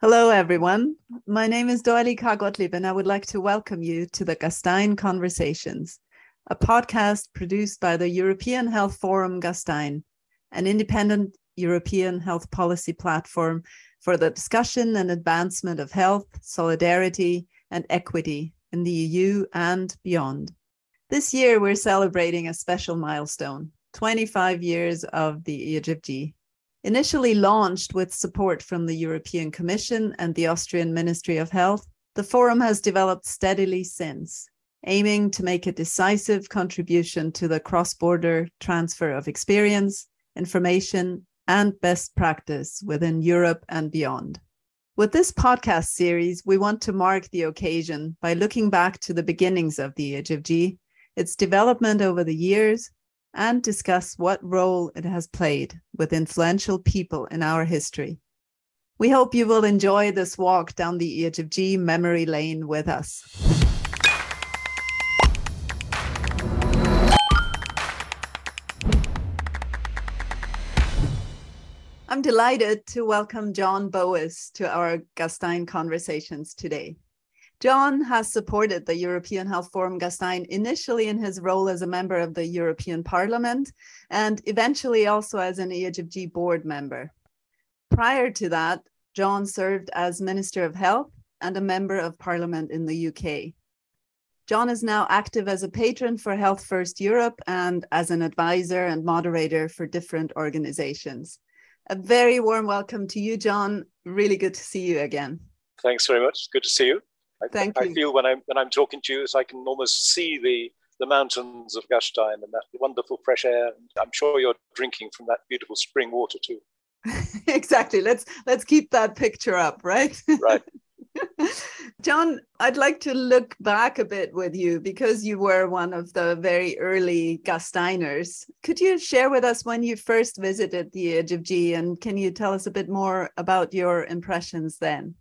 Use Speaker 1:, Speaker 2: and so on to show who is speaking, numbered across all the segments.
Speaker 1: Hello, everyone. My name is Dorli Gottlieb, and I would like to welcome you to the Gastein Conversations, a podcast produced by the European Health Forum Gastein, an independent European health policy platform for the discussion and advancement of health, solidarity, and equity in the EU and beyond. This year, we're celebrating a special milestone 25 years of the EHFG. Initially launched with support from the European Commission and the Austrian Ministry of Health, the forum has developed steadily since, aiming to make a decisive contribution to the cross border transfer of experience, information, and best practice within Europe and beyond. With this podcast series, we want to mark the occasion by looking back to the beginnings of the EHFG, its development over the years, and discuss what role it has played with influential people in our history. We hope you will enjoy this walk down the EHFG memory lane with us. I'm delighted to welcome John Bowis to our Gastein conversations today. John has supported the European Health Forum Gastein initially in his role as a member of the European Parliament and eventually also as an EHFG board member. Prior to that, John served as Minister of Health and a member of Parliament in the UK. John is now active as a patron for Health First Europe and as an advisor and moderator for different organizations. A very warm welcome to you, John. Really good to see you again.
Speaker 2: Thanks very much. Good to see you. I,
Speaker 1: Thank
Speaker 2: I
Speaker 1: you.
Speaker 2: feel when I'm when I'm talking to you, as I can almost see the the mountains of Gastein and that wonderful fresh air. I'm sure you're drinking from that beautiful spring water too.
Speaker 1: exactly. Let's let's keep that picture up, right?
Speaker 2: Right.
Speaker 1: John, I'd like to look back a bit with you because you were one of the very early Gasteiners. Could you share with us when you first visited the EHFG and can you tell us a bit more about your impressions then?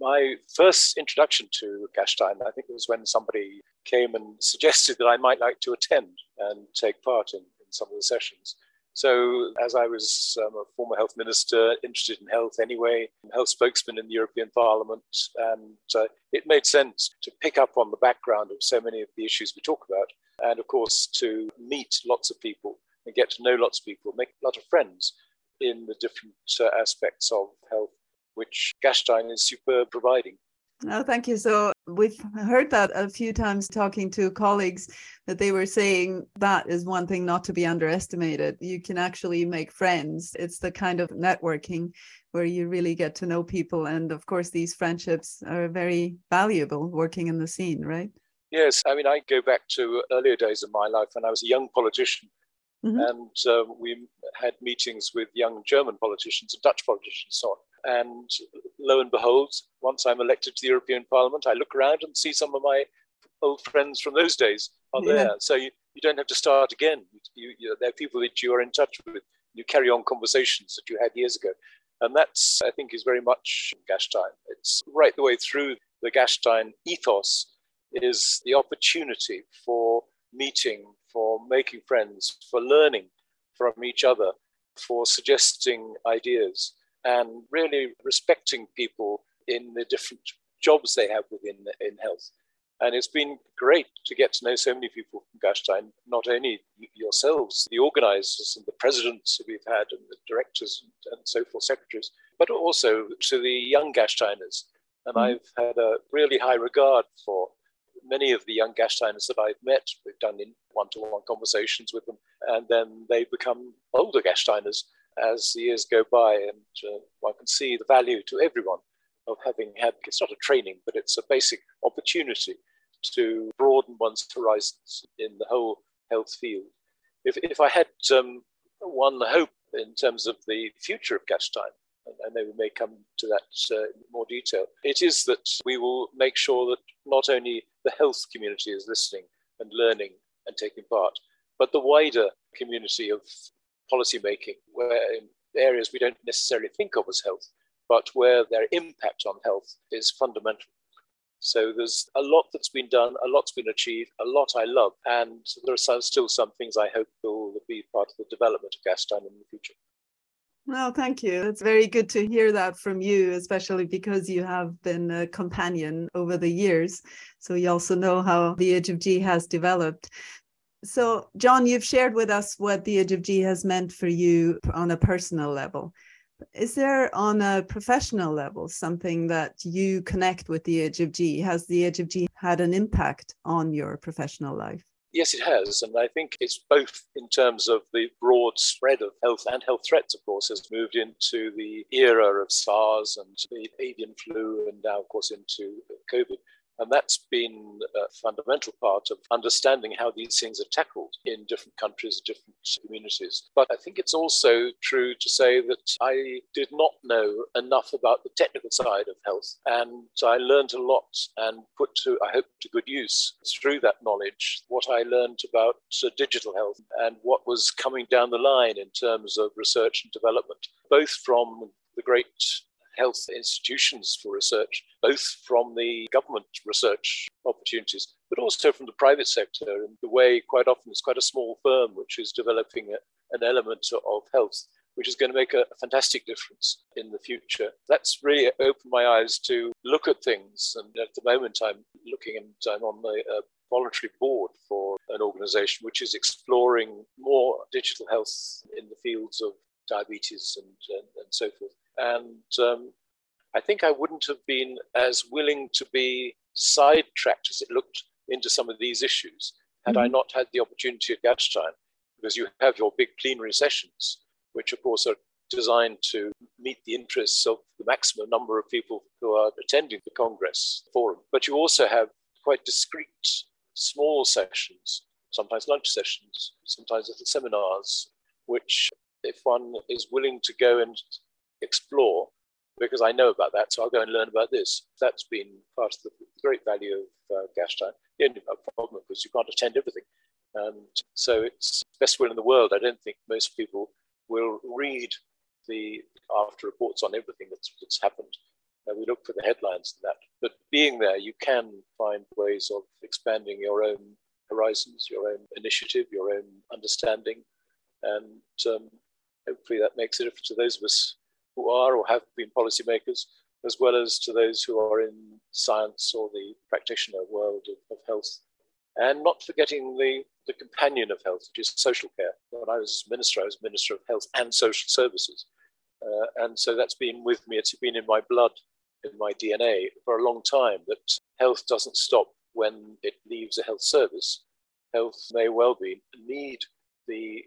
Speaker 2: My first introduction to Gastein, I think, was when somebody came and suggested that I might like to attend and take part in, in some of the sessions. So, as I was um, a former health minister, interested in health anyway, health spokesman in the European Parliament, and uh, it made sense to pick up on the background of so many of the issues we talk about, and of course, to meet lots of people and get to know lots of people, make a lot of friends in the different uh, aspects of health which Gastein is superb providing.
Speaker 1: Oh, thank you. So we've heard that a few times talking to colleagues that they were saying that is one thing not to be underestimated. You can actually make friends. It's the kind of networking where you really get to know people. And of course, these friendships are very valuable working in the scene, right?
Speaker 2: Yes. I mean, I go back to earlier days of my life when I was a young politician. Mm-hmm. And uh, we had meetings with young German politicians and Dutch politicians, so on. And lo and behold, once I'm elected to the European Parliament, I look around and see some of my old friends from those days are yeah. there. So you, you don't have to start again. You, you, there are people that you are in touch with. You carry on conversations that you had years ago. And that's, I think, is very much Gastein. It's right the way through the Gastein ethos is the opportunity for meeting, for making friends, for learning from each other, for suggesting ideas and really respecting people in the different jobs they have within in health. And it's been great to get to know so many people from Gastein, not only yourselves, the organizers and the presidents we've had, and the directors and, and so forth, secretaries, but also to the young Gasteiners. And mm. I've had a really high regard for many of the young Gasteiners that I've met. We've done in one to one conversations with them, and then they become older Gasteiners as the years go by, and uh, one can see the value to everyone of having had it's not a training, but it's a basic opportunity to broaden one's horizons in the whole health field. If, if I had um, one hope in terms of the future of Gastein, and I know we may come to that uh, in more detail, it is that we will make sure that not only the health community is listening and learning and taking part, but the wider community of policymaking, where um, in areas we don't necessarily think of as health, but where their impact on health is fundamental. So there's a lot that's been done, a lot's been achieved, a lot I love, and there are some, still some things I hope will be part of the development of Gastein in the future.
Speaker 1: Well, thank you. It's very good to hear that from you, especially because you have been a companion over the years. So you also know how the EHFG has developed. So, John, you've shared with us what the EHFG has meant for you on a personal level. Is there on a professional level something that you connect with the EHFG? Has the EHFG had an impact on your professional life?
Speaker 2: Yes, it has. And I think it's both in terms of the broad spread of health and health threats, of course, has moved into the era of SARS and the avian flu, and now, of course, into COVID. And that's been a fundamental part of understanding how these things are tackled in different countries, different communities. But I think it's also true to say that I did not know enough about the technical side of health. And I learned a lot and put to, I hope, to good use through that knowledge what I learned about uh, digital health and what was coming down the line in terms of research and development, both from the great health institutions for research, both from the government research opportunities, but also from the private sector. And the way quite often it's quite a small firm which is developing a, an element of health which is going to make a, fantastic difference in the future. That's really opened my eyes to look at things. And at the moment, I'm looking and I'm on the uh, voluntary board for an organization which is exploring more digital health in the fields of diabetes and, and, and so forth. And um, I think I wouldn't have been as willing to be sidetracked as it looked into some of these issues had mm-hmm. I not had the opportunity at Gastein, because you have your big plenary sessions, which of course are designed to meet the interests of the maximum number of people who are attending the Congress forum. But you also have quite discreet small sessions, sometimes lunch sessions, sometimes little seminars, which if one is willing to go and explore because I know about that, so I'll go and learn about this. That's been part of the great value of uh, Gastein. The only problem, because you can't attend everything. And so it's best will in the world. I don't think most people will read the after reports on everything that's, that's happened. Uh, we look for the headlines and that. But being there, you can find ways of expanding your own horizons, your own initiative, your own understanding. And um, hopefully that makes a difference to those of us who are or have been policymakers, as well as to those who are in science or the practitioner world of, of health. And not forgetting the, the companion of health, which is social care. When I was minister, I was Minister of Health and Social Services. Uh, and so that's been with me, it's been in my blood, in my DNA for a long time that health doesn't stop when it leaves a health service. Health may well be need the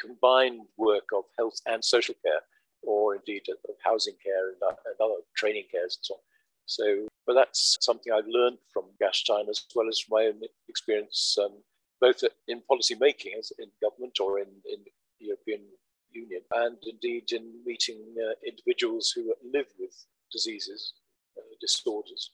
Speaker 2: combined work of health and social care or indeed of housing care and, uh, and other training cares and so on. So, but that's something I've learned from Gastein as well as from my own experience, um, both in policy making as in government or in, in the European Union, and indeed in meeting uh, individuals who live with diseases, uh, disorders.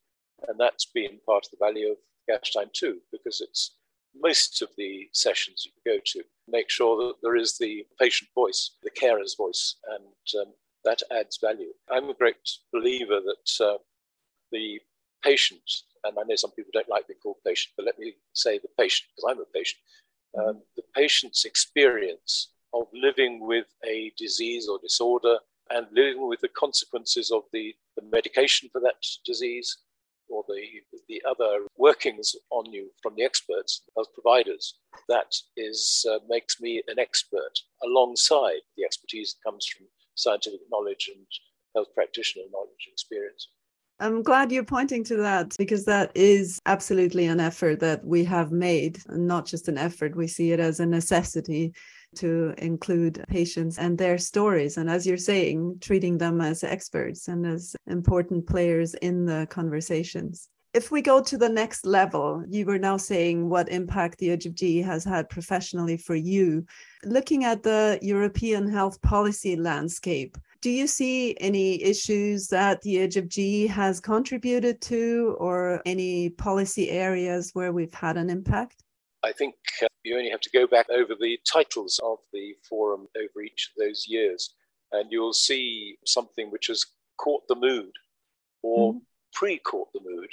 Speaker 2: And that's been part of the value of Gastein too, because it's most of the sessions you go to make sure that there is the patient voice, the carer's voice, and um, that adds value. I'm a great believer that uh, the patient, and I know some people don't like being called patient, but let me say the patient, because I'm a patient, um, the patient's experience of living with a disease or disorder and living with the consequences of the, the medication for that disease or the, the other workings on you from the experts as providers, that is uh, makes me an expert alongside the expertise that comes from scientific knowledge and health practitioner knowledge and experience.
Speaker 1: I'm glad you're pointing to that because that is absolutely an effort that we have made, not just an effort, we see it as a necessity to include patients and their stories. And as you're saying, treating them as experts and as important players in the conversations. If we go to the next level, you were now saying what impact the EHFG has had professionally for you. Looking at the European health policy landscape, do you see any issues that the EHFG has contributed to or any policy areas where we've had an impact?
Speaker 2: I think you only have to go back over the titles of the forum over each of those years, and you'll see something which has caught the mood or mm-hmm. pre caught the mood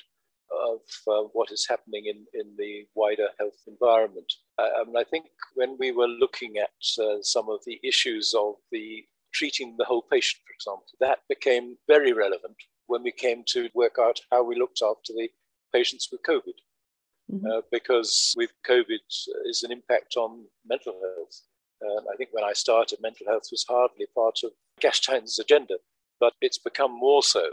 Speaker 2: of uh, what is happening in, in the wider health environment. Uh, I think when we were looking at uh, some of the issues of the treating the whole patient, for example. That became very relevant when we came to work out how we looked after the patients with COVID. Mm-hmm. Uh, because with COVID is an impact on mental health. Um, I think when I started, mental health was hardly part of Gastein's agenda, but it's become more so.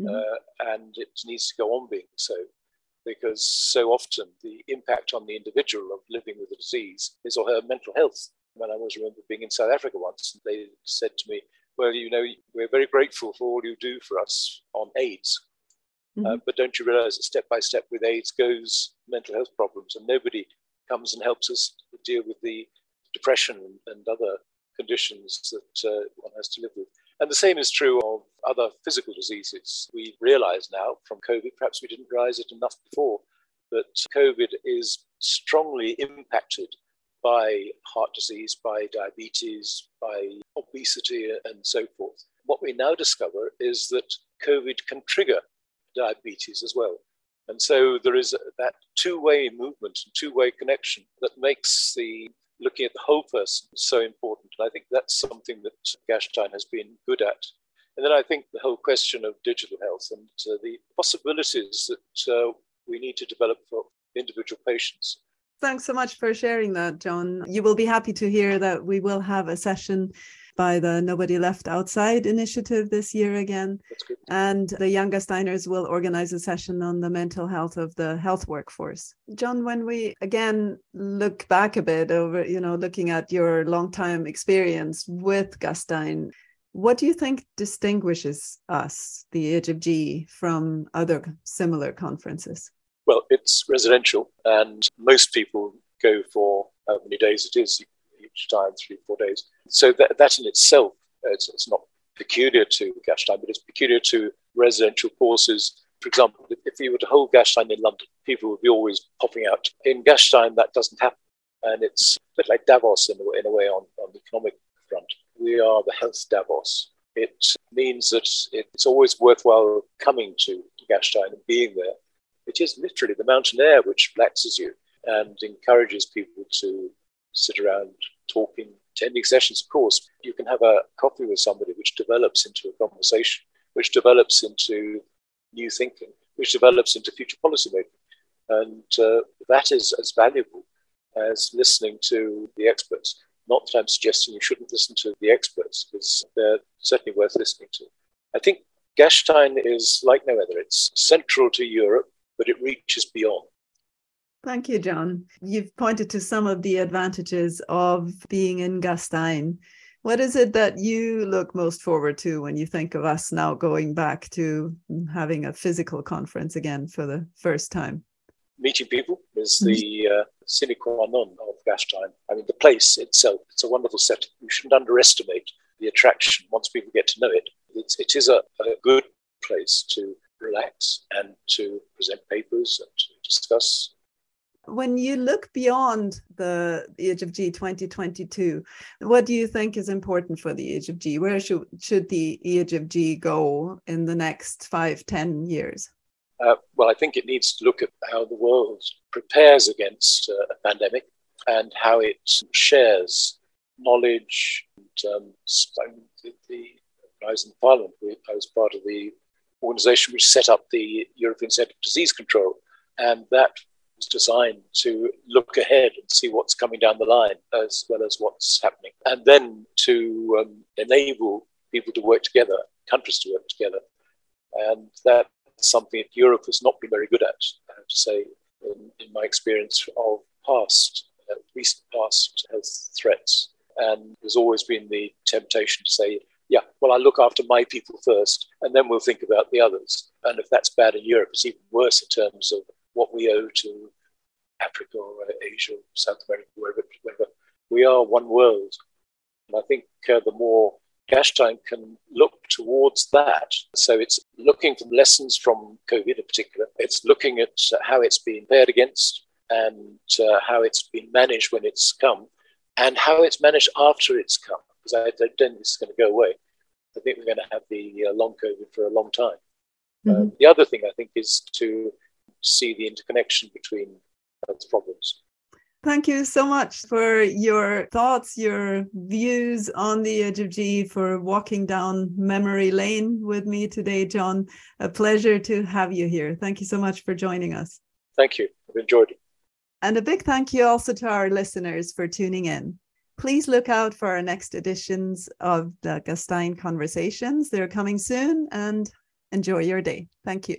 Speaker 2: Mm-hmm. Uh, and it needs to go on being so because so often the impact on the individual of living with the disease is or her mental health. When I was remember being in South Africa once, they said to me, "Well, you know, we're very grateful for all you do for us on AIDS, uh, mm-hmm. uh, but don't you realise that step by step with AIDS goes mental health problems, and nobody comes and helps us deal with the depression and other conditions that uh, one has to live with." And the same is true of other physical diseases. We realize now from COVID, perhaps we didn't realize it enough before, that COVID is strongly impacted by heart disease, by diabetes, by obesity, and so forth. What we now discover is that COVID can trigger diabetes as well. And so there is that two way movement and two way connection that makes the looking at the whole person so important. And I think that's something that Gastein has been good at. And then I think the whole question of digital health and uh, the possibilities that uh, we need to develop for individual patients.
Speaker 1: Thanks so much for sharing that, John. You will be happy to hear that we will have a session by the Nobody Left Outside initiative this year again. And the Young Gasteiners will organize a session on the mental health of the health workforce. John, when we again look back a bit over, you know, looking at your long time experience with Gastein, what do you think distinguishes us, the EHFG, from other similar conferences?
Speaker 2: Well, it's residential, and most people go for how many days it is time, three, four days. So that, that in itself, it's, it's not peculiar to Gastein, but it's peculiar to residential courses. For example, if you were to hold Gastein in London, people would be always popping out. In Gastein, that doesn't happen. And it's a bit like Davos in a, in a way on, on the economic front. We are the health Davos. It means that it's always worthwhile coming to Gastein and being there. It is literally the mountain air which relaxes you and encourages people to sit around talking, attending sessions, of course, you can have a coffee with somebody which develops into a conversation, which develops into new thinking, which develops into future policy making. And uh, that is as valuable as listening to the experts. Not that I'm suggesting you shouldn't listen to the experts, because they're certainly worth listening to. I think Gastein is like no other. It's central to Europe, but it reaches beyond.
Speaker 1: Thank you, John. You've pointed to some of the advantages of being in Gastein. What is it that you look most forward to when you think of us now going back to having a physical conference again for the first time?
Speaker 2: Meeting people is the mm-hmm. uh, sine qua non of Gastein. I mean, the place itself, it's a wonderful setting. You shouldn't underestimate the attraction once people get to know it. It's, it is a, a good place to relax and to present papers and to discuss
Speaker 1: when you look beyond the EHFG 2022, what do you think is important for the EHFG? Where should, should the EHFG go in the next five, ten years?
Speaker 2: Uh, well, I think it needs to look at how the world prepares against uh, a pandemic and how it shares knowledge. And, um, the, the, in Parliament, I was part of the organization which set up the European Centre for Disease Control. And that was designed to look ahead and see what's coming down the line as well as what's happening, and then to um, enable people to work together, countries to work together. And that's something that Europe has not been very good at, I have to say, in, in my experience of past, uh, recent past health threats. And there's always been the temptation to say, yeah, well, I look after my people first, and then we'll think about the others. And if that's bad in Europe, it's even worse in terms of what we owe to Africa or Asia, or South America, wherever, wherever. We are one world. And I think uh, the more Gastein can look towards that. So it's looking from lessons from COVID in particular. It's looking at how it's been paired against and uh, how it's been managed when it's come and how it's managed after it's come. Because I don't think this is going to go away. I think we're going to have the uh, long COVID for a long time. Mm-hmm. Um, the other thing I think is to see the interconnection between health problems.
Speaker 1: Thank you so much for your thoughts, your views on the EHFG, for walking down memory lane with me today, John. A pleasure to have you here. Thank you so much for joining us.
Speaker 2: Thank you. I've enjoyed it.
Speaker 1: And a big thank you also to our listeners for tuning in. Please look out for our next editions of the Gastein Conversations. They're coming soon and enjoy your day. Thank you.